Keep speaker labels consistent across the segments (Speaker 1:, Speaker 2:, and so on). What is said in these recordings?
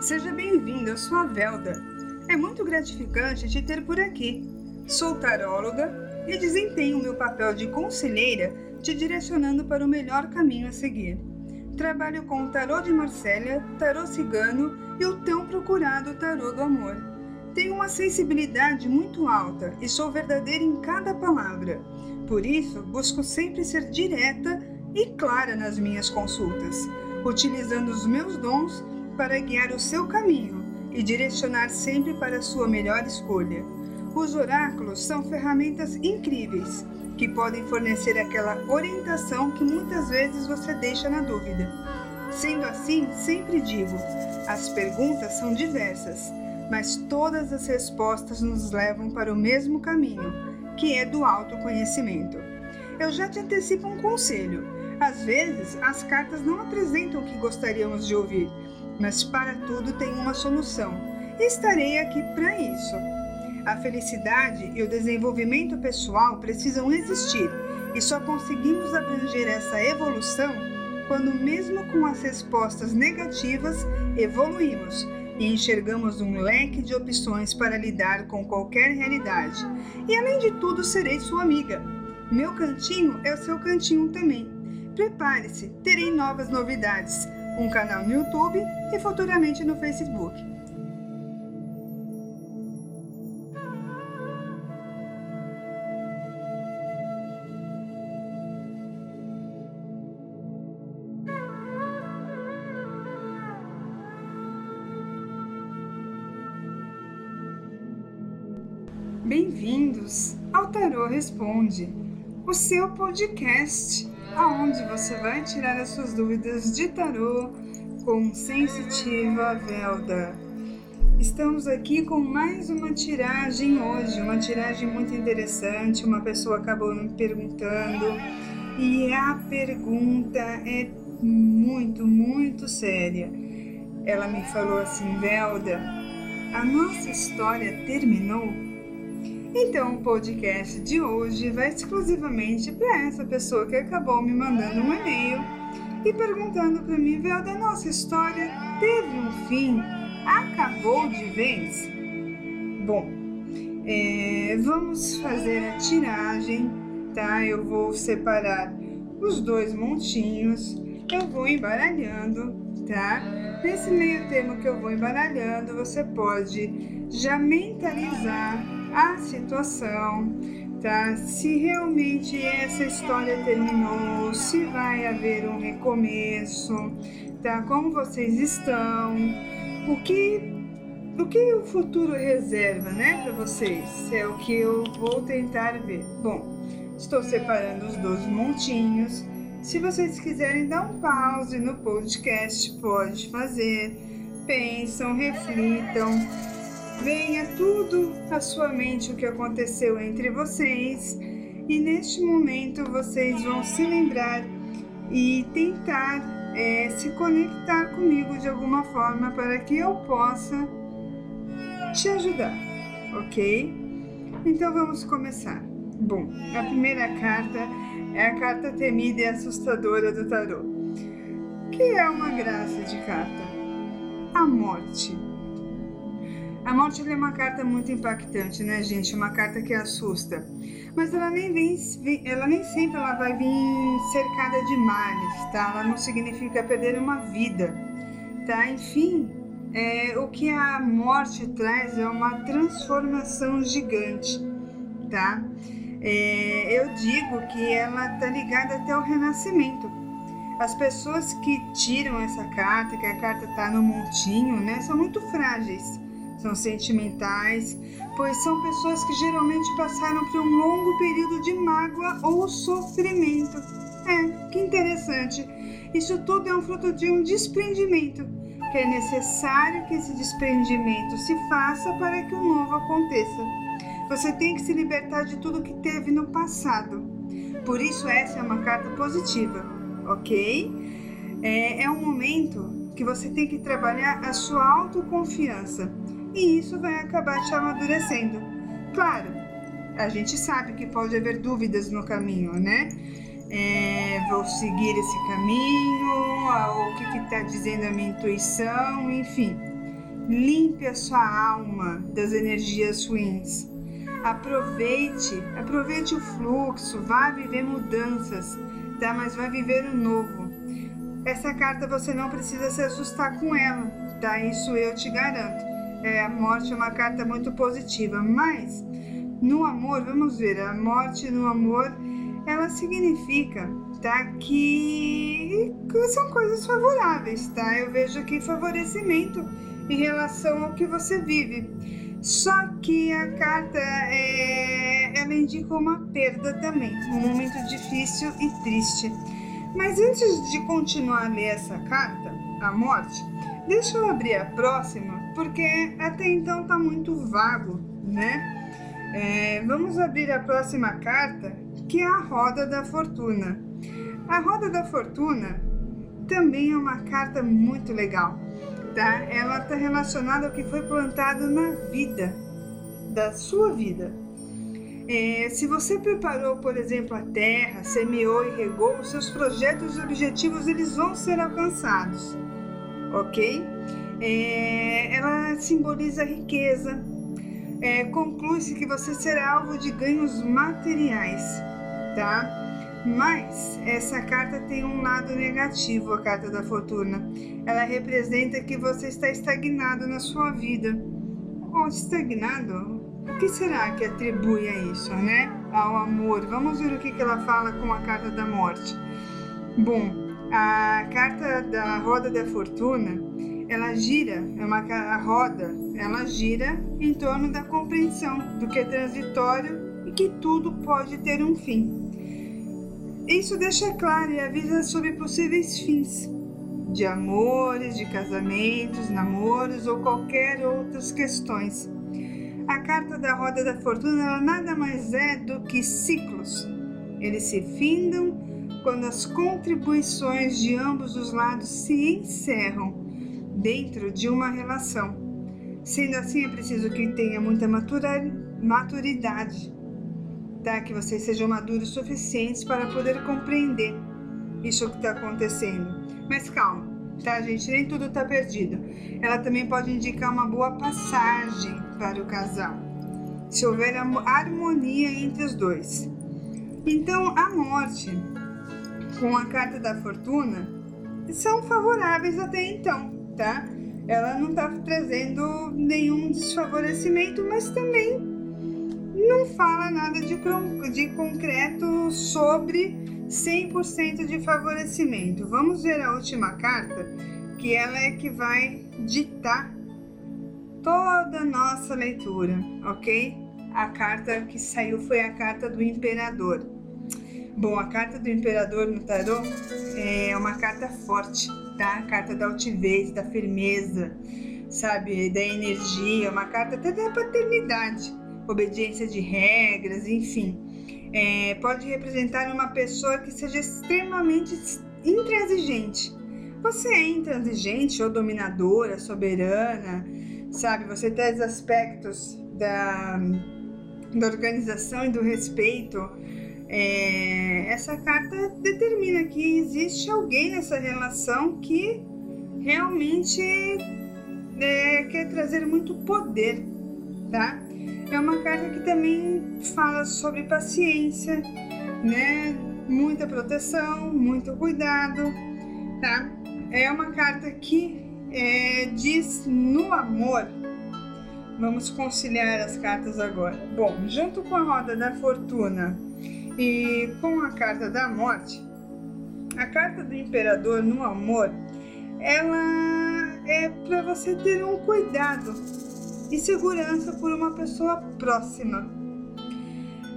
Speaker 1: Seja bem-vindo, eu sou a Velda. É muito gratificante te ter por aqui. Sou taróloga e desempenho meu papel de conselheira te direcionando para o melhor caminho a seguir. Trabalho com o tarô de Marsella, tarô cigano e o tão procurado tarô do amor. Tenho uma sensibilidade muito alta e sou verdadeira em cada palavra. Por isso, busco sempre ser direta e clara nas minhas consultas, utilizando os meus dons para guiar o seu caminho e direcionar sempre para a sua melhor escolha. Os oráculos são ferramentas incríveis que podem fornecer aquela orientação que muitas vezes você deixa na dúvida. Sendo assim, sempre digo: as perguntas são diversas, mas todas as respostas nos levam para o mesmo caminho, que é do autoconhecimento. Eu já te antecipo um conselho. Às vezes, as cartas não apresentam o que gostaríamos de ouvir, mas para tudo tem uma solução. Estarei aqui para isso. A felicidade e o desenvolvimento pessoal precisam existir e só conseguimos abranger essa evolução quando, mesmo com as respostas negativas, evoluímos e enxergamos um leque de opções para lidar com qualquer realidade. E além de tudo, serei sua amiga. Meu cantinho é o seu cantinho também. Prepare-se, terei novas novidades, um canal no YouTube e futuramente no Facebook. Bem-vindos ao Tarô Responde, o seu podcast, aonde você vai tirar as suas dúvidas de tarô com sensitiva Velda. Estamos aqui com mais uma tiragem hoje, uma tiragem muito interessante. Uma pessoa acabou me perguntando e a pergunta é muito, muito séria. Ela me falou assim: Velda, a nossa história terminou? Então, o podcast de hoje vai exclusivamente para essa pessoa que acabou me mandando um e-mail e perguntando para mim, Vel, da nossa história teve um fim? Acabou de vez? Bom, é, vamos fazer a tiragem, tá? Eu vou separar os dois montinhos, eu vou embaralhando, tá? Nesse meio termo que eu vou embaralhando, você pode já mentalizar a situação, tá? Se realmente essa história terminou, se vai haver um recomeço, tá? Como vocês estão, o que o que o futuro reserva, né, para vocês? É o que eu vou tentar ver. Bom, estou separando os dois montinhos. Se vocês quiserem dar um pause no podcast, pode fazer. Pensam, reflitam venha tudo à sua mente o que aconteceu entre vocês e neste momento vocês vão se lembrar e tentar é, se conectar comigo de alguma forma para que eu possa te ajudar, ok? Então vamos começar. Bom, a primeira carta é a carta temida e assustadora do tarô, que é uma graça de carta, a morte. A morte é uma carta muito impactante, né, gente? Uma carta que assusta. Mas ela nem vem, ela nem sempre ela vai vir cercada de males, tá? Ela não significa perder uma vida, tá? Enfim, é, o que a morte traz é uma transformação gigante, tá? É, eu digo que ela tá ligada até o renascimento. As pessoas que tiram essa carta, que a carta tá no montinho, né, são muito frágeis são sentimentais, pois são pessoas que geralmente passaram por um longo período de mágoa ou sofrimento. É, que interessante. Isso tudo é um fruto de um desprendimento, que é necessário que esse desprendimento se faça para que o novo aconteça. Você tem que se libertar de tudo que teve no passado. Por isso, essa é uma carta positiva, ok? É, é um momento que você tem que trabalhar a sua autoconfiança e isso vai acabar te amadurecendo. Claro, a gente sabe que pode haver dúvidas no caminho, né? é, vou seguir esse caminho, o que está dizendo a minha intuição, enfim. Limpe a sua alma das energias ruins. Aproveite, aproveite o fluxo, vá viver mudanças, tá? Mas vai viver o novo. Essa carta você não precisa se assustar com ela, tá? Isso eu te garanto. É, a morte é uma carta muito positiva, mas no amor, vamos ver, a morte no amor ela significa tá, que, são coisas favoráveis, tá? Eu vejo aqui favorecimento em relação ao que você vive. Só que a carta é, ela indica uma perda também, um momento difícil e triste. Mas antes de continuar a ler essa carta, a morte, deixa eu abrir a próxima, porque até então tá muito vago, né? É, vamos abrir a próxima carta, que é a Roda da Fortuna. A Roda da Fortuna também é uma carta muito legal, tá? Ela está relacionada ao que foi plantado na vida, da sua vida. É, se você preparou, por exemplo, a terra, semeou e regou, os seus projetos e objetivos eles vão ser alcançados, ok? É, ela simboliza riqueza, é, conclui-se que você será alvo de ganhos materiais, tá? Mas essa carta tem um lado negativo, a carta da fortuna. Ela representa que você está estagnado na sua vida. Ou estagnado? O que será que atribui a isso, né? Ao amor. Vamos ver o que ela fala com a carta da morte. Bom, a carta da roda da fortuna ela gira, é uma a roda, ela gira em torno da compreensão do que é transitório e que tudo pode ter um fim. Isso deixa claro e avisa sobre possíveis fins de amores, de casamentos, namoros ou qualquer outras questões. A carta da roda da fortuna nada mais é do que ciclos. Eles se findam quando as contribuições de ambos os lados se encerram dentro de uma relação. Sendo assim, é preciso que tenha muita maturidade, tá? que vocês sejam maduros suficientes para poder compreender isso que está acontecendo. Mas calma, tá, gente? Nem tudo está perdido. Ela também pode indicar uma boa passagem para o casal, se houver harmonia entre os dois. Então, a morte com a carta da fortuna são favoráveis até então tá? Ela não está trazendo nenhum desfavorecimento, mas também não fala nada de, de concreto sobre 100% de favorecimento. Vamos ver a última carta, que ela é que vai ditar toda a nossa leitura, ok? A carta que saiu foi a carta do Imperador. Bom, a carta do Imperador no tarô é uma carta forte tá? Carta da altivez, da firmeza, sabe? Da energia, uma carta até da paternidade, obediência de regras, enfim. É, pode representar uma pessoa que seja extremamente intransigente. Você é intransigente ou dominadora, soberana, sabe? Você traz aspectos da, da organização e do respeito é, essa carta determina que existe alguém nessa relação que realmente é, quer trazer muito poder, tá? É uma carta que também fala sobre paciência, né? Muita proteção, muito cuidado, tá? É uma carta que é, diz no amor. Vamos conciliar as cartas agora. Bom, junto com a roda da fortuna e com a carta da morte, a carta do imperador no amor, ela é para você ter um cuidado e segurança por uma pessoa próxima.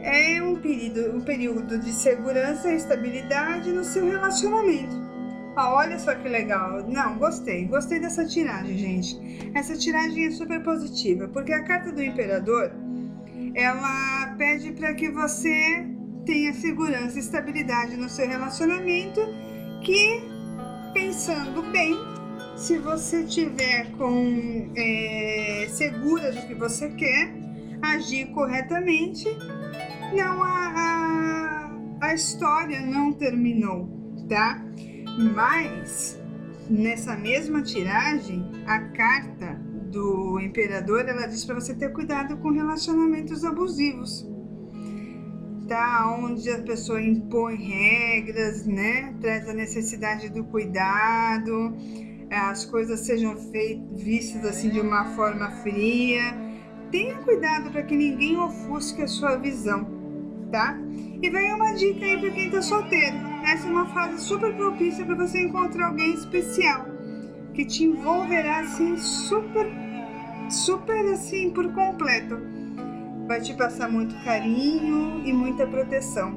Speaker 1: É um período, um período de segurança e estabilidade no seu relacionamento. Ah, olha só que legal. Não, gostei. Gostei dessa tiragem, gente. Essa tiragem é super positiva, porque a carta do imperador, ela pede para que você tenha segurança e estabilidade no seu relacionamento, que pensando bem, se você tiver com é, segura do que você quer, agir corretamente, não há, há, a história não terminou, tá? Mas nessa mesma tiragem, a carta do imperador ela diz para você ter cuidado com relacionamentos abusivos. Tá, onde a pessoa impõe regras, né? Traz a necessidade do cuidado, as coisas sejam feitas, vistas assim de uma forma fria. Tenha cuidado para que ninguém ofusque a sua visão, tá? E vem uma dica aí para quem tá solteiro. Essa é uma fase super propícia para você encontrar alguém especial que te envolverá assim super, super assim por completo. Vai te passar muito carinho e muita proteção.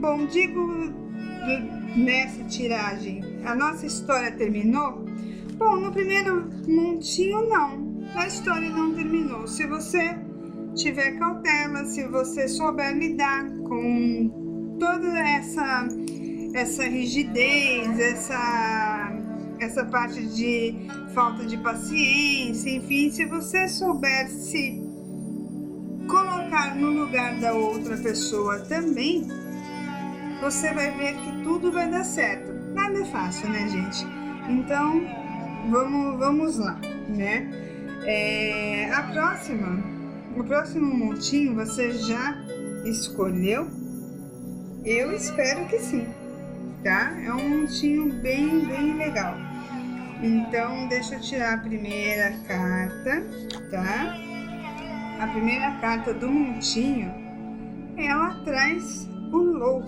Speaker 1: Bom, digo nessa tiragem, a nossa história terminou? Bom, no primeiro montinho não. A história não terminou. Se você tiver cautela, se você souber lidar com toda essa essa rigidez, essa essa parte de falta de paciência, enfim, se você souber se colocar no lugar da outra pessoa também, você vai ver que tudo vai dar certo. Nada é fácil, né, gente? Então, vamos, vamos lá, né? É, a próxima, o próximo montinho você já escolheu? Eu espero que sim, tá? É um montinho bem, bem legal. Então, deixa eu tirar a primeira carta, tá? A primeira carta do montinho, ela traz o louco.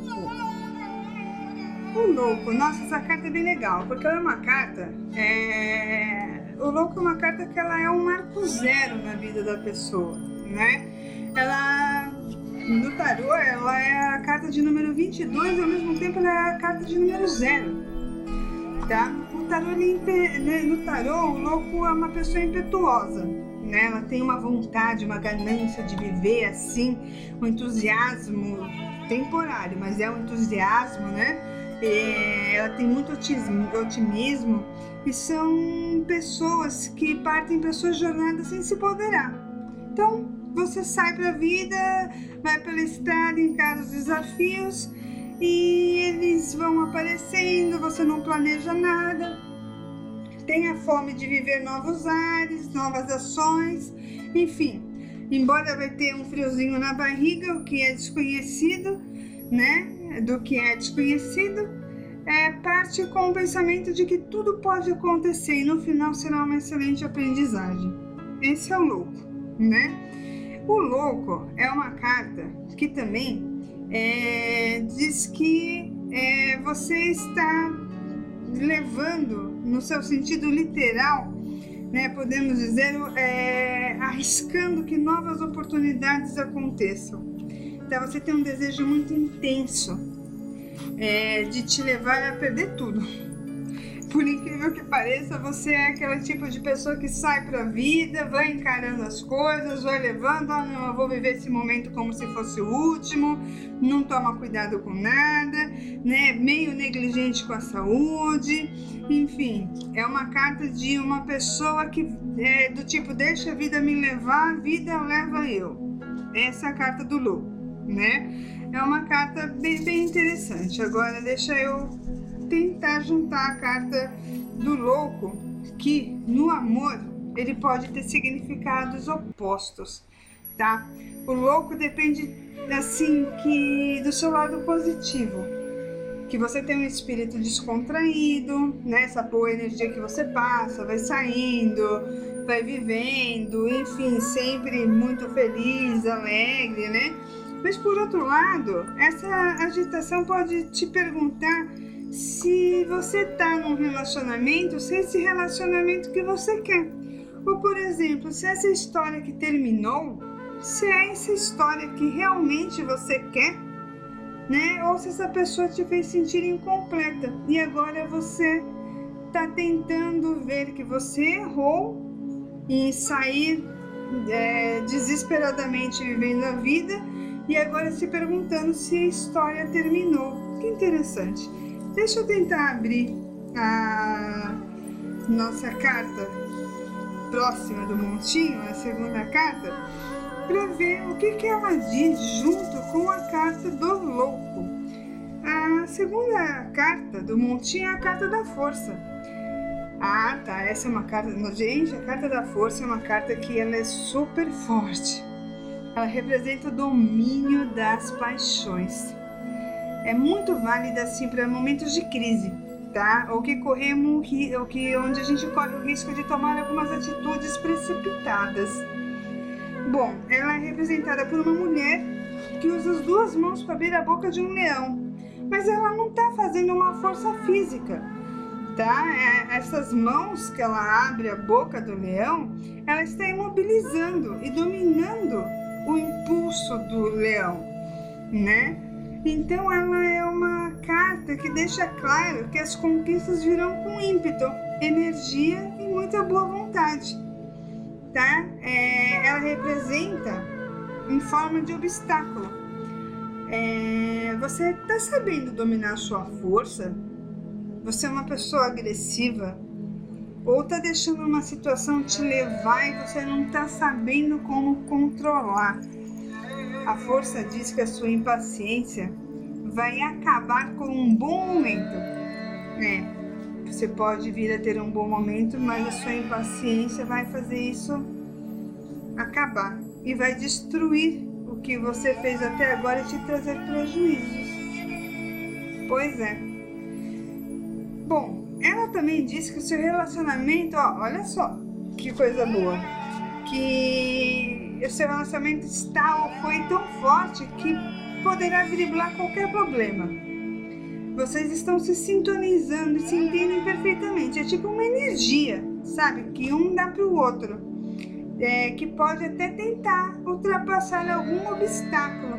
Speaker 1: O louco, nossa, essa carta é bem legal, porque ela é uma carta. É... O louco é uma carta que ela é um marco zero na vida da pessoa, né? Ela no tarô, ela é a carta de número 22 e ao mesmo tempo ela é a carta de número zero, tá? O tarô, ele, né, no tarô, o louco é uma pessoa impetuosa, né? Ela tem uma vontade, uma ganância de viver assim, um entusiasmo temporário, mas é um entusiasmo, né? Ela tem muito otimismo e são pessoas que partem para sua jornada sem se poderar. Então, você sai para a vida, vai pela estrada, encara os desafios e eles vão aparecendo, você não planeja nada. Tem a fome de viver novos ares, novas ações, enfim. Embora vai ter um friozinho na barriga, o que é desconhecido, né? do que é desconhecido, é, parte com o pensamento de que tudo pode acontecer e no final será uma excelente aprendizagem. Esse é o louco, né? O louco é uma carta que também é, diz que é, você está levando, no seu sentido literal, né, podemos dizer, é, arriscando que novas oportunidades aconteçam. Então você tem um desejo muito intenso é, de te levar a perder tudo. Por incrível que pareça, você é aquele tipo de pessoa que sai pra vida, vai encarando as coisas, vai levando, ah, não, eu vou viver esse momento como se fosse o último, não toma cuidado com nada, né? Meio negligente com a saúde, enfim, é uma carta de uma pessoa que é do tipo deixa a vida me levar, a vida leva eu. Essa é a carta do louco né? É uma carta bem, bem interessante. Agora deixa eu tentar juntar a carta do louco, que no amor ele pode ter significados opostos, tá? O louco depende assim que do seu lado positivo, que você tem um espírito descontraído, né? Essa boa energia que você passa, vai saindo, vai vivendo, enfim, sempre muito feliz, alegre, né? Mas por outro lado, essa agitação pode te perguntar se você está num relacionamento, se esse relacionamento que você quer. Ou por exemplo, se essa história que terminou, se é essa história que realmente você quer, né? Ou se essa pessoa te fez sentir incompleta e agora você está tentando ver que você errou em sair é, desesperadamente vivendo a vida e agora se perguntando se a história terminou. Que interessante. Deixa eu tentar abrir a nossa carta próxima do montinho, a segunda carta, para ver o que, que ela diz junto com a carta do louco. segunda carta do montinho é a carta da força. Ah, tá. Essa é uma carta. Gente, a carta da força é uma carta que ela é super forte. Ela representa o domínio das paixões. É muito válida assim para momentos de crise, tá? Ou que corremos, ou que onde a gente corre o risco de tomar algumas atitudes precipitadas. Bom, ela é representada por uma mulher que usa as duas mãos para abrir a boca de um leão, mas ela não está fazendo uma força física tá? É, essas mãos que ela abre a boca do leão, ela está imobilizando e dominando o impulso do leão, né? Então ela é uma carta que deixa claro que as conquistas virão com ímpeto, energia e muita boa vontade, tá? É, ela representa em forma de obstáculo. É, você está sabendo dominar sua força? Você é uma pessoa agressiva? Ou está deixando uma situação te levar e você não está sabendo como controlar? A força diz que a sua impaciência vai acabar com um bom momento. É, você pode vir a ter um bom momento, mas a sua impaciência vai fazer isso acabar e vai destruir o que você fez até agora e te trazer prejuízos. Pois é. Bom, ela também disse que o seu relacionamento, ó, olha só que coisa boa, que o seu relacionamento está ou foi tão forte que poderá driblar qualquer problema. Vocês estão se sintonizando e se entendem perfeitamente. É tipo uma energia, sabe? Que um dá para o outro. É, que pode até tentar ultrapassar algum obstáculo.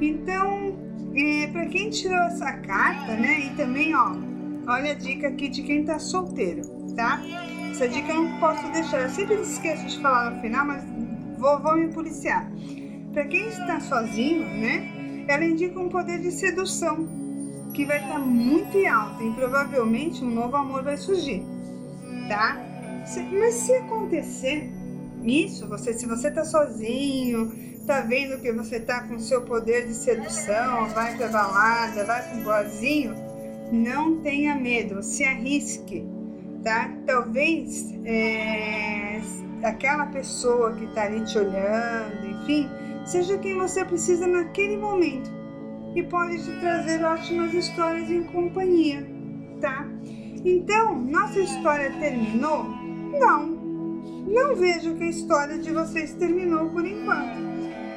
Speaker 1: Então, é, para quem tirou essa carta, né? E também, ó, Olha a dica aqui de quem tá solteiro, tá? Essa dica eu não posso deixar. Eu sempre esqueço de falar no final, mas vou, vou me policiar. Para quem está sozinho, né? Ela indica um poder de sedução que vai estar tá muito alto e provavelmente um novo amor vai surgir, tá? Mas se acontecer isso, você, se você tá sozinho, tá vendo que você tá com seu poder de sedução, vai pra balada, vai pro boazinho, não tenha medo, se arrisque, tá? Talvez é, aquela pessoa que está ali te olhando, enfim, seja quem você precisa naquele momento e pode te trazer ótimas histórias em companhia, tá? Então, nossa história terminou? Não, não vejo que a história de vocês terminou por enquanto.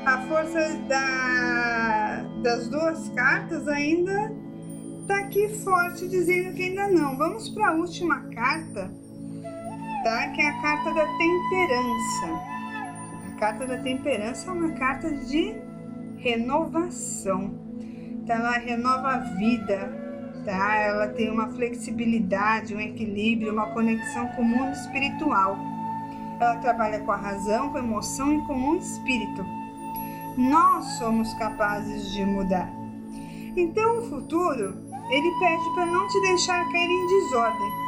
Speaker 1: A força da, das duas cartas ainda tá aqui forte dizendo que ainda não. Vamos para a última carta, tá? Que é a carta da temperança. A carta da temperança é uma carta de renovação. Tá? Ela renova a vida, tá? Ela tem uma flexibilidade, um equilíbrio, uma conexão com o mundo espiritual. Ela trabalha com a razão, com a emoção e com o espírito. Nós somos capazes de mudar. Então, o futuro ele pede para não te deixar cair em desordem.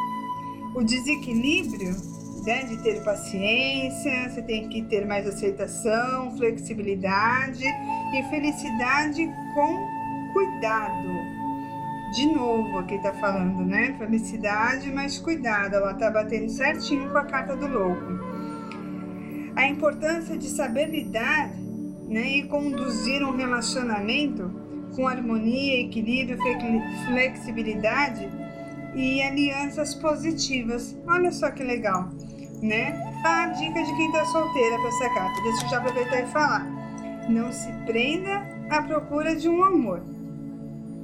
Speaker 1: O desequilíbrio né, de ter paciência, você tem que ter mais aceitação, flexibilidade e felicidade com cuidado. De novo, aqui tá falando, né? Felicidade, mas cuidado, ela tá batendo certinho com a carta do louco. A importância de saber lidar né, e conduzir um relacionamento com harmonia, equilíbrio, flexibilidade e alianças positivas. Olha só que legal, né? A dica de quem está solteira para essa carta. Deixa eu já aproveitar e falar. Não se prenda à procura de um amor.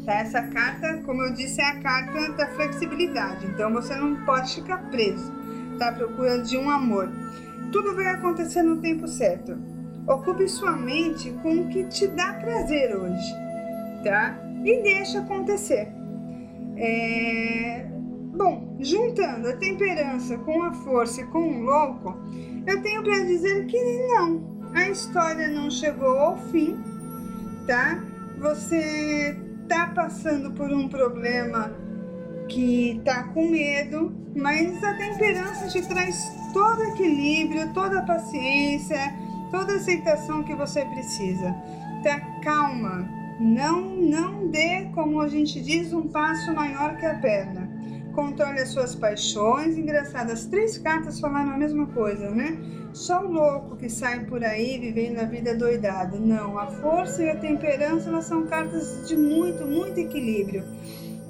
Speaker 1: Tá? Essa carta, como eu disse, é a carta da flexibilidade. Então você não pode ficar preso. Tá? À procura de um amor. Tudo vai acontecer no tempo certo. Ocupe sua mente com o que te dá prazer hoje tá? E deixa acontecer. É... Bom, juntando a temperança com a força e com o louco, eu tenho para dizer que não, a história não chegou ao fim, tá? Você tá passando por um problema que tá com medo, mas a temperança te traz todo equilíbrio, toda paciência, toda aceitação que você precisa. Tá calma, Não, não dê, como a gente diz, um passo maior que a perna. Controle as suas paixões. Engraçado, as três cartas falaram a mesma coisa, né? Só o louco que sai por aí vivendo a vida doidada. Não, a força e a temperança elas são cartas de muito, muito equilíbrio.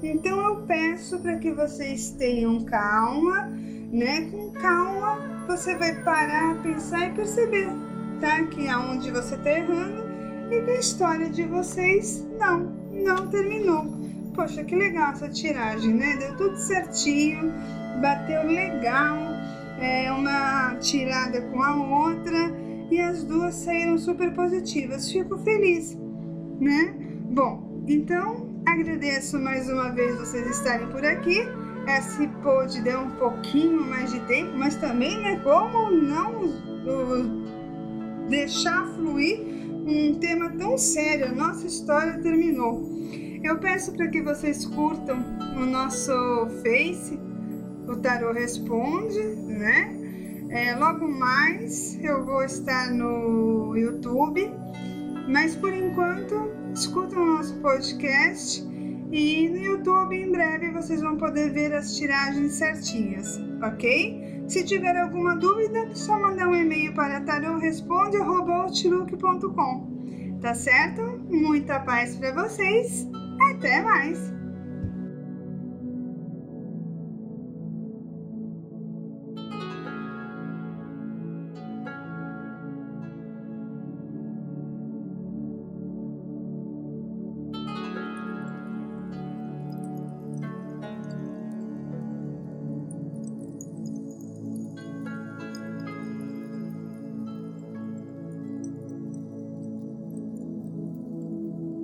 Speaker 1: Então eu peço para que vocês tenham calma, né? Com calma você vai parar, pensar e perceber, tá? Que aonde você está errando e que a história de vocês não, não terminou. Poxa, que legal essa tiragem, né? Deu tudo certinho, bateu legal, é, uma tirada com a outra e as duas saíram super positivas. Fico feliz, né? Bom, então agradeço mais uma vez vocês estarem por aqui. Esse pôde deu um pouquinho mais de tempo, mas também, né? Como não uh, deixar fluir um tema tão sério? Nossa história terminou. Eu peço para que vocês curtam o nosso Face, o Tarot Responde, né? É, logo mais eu vou estar no YouTube, mas por enquanto escutam o nosso podcast e no YouTube em breve vocês vão poder ver as tiragens certinhas, ok? Se tiver alguma dúvida, só mandar um e-mail para tarotresponde.com. Tá certo? Muita paz para vocês! Até mais!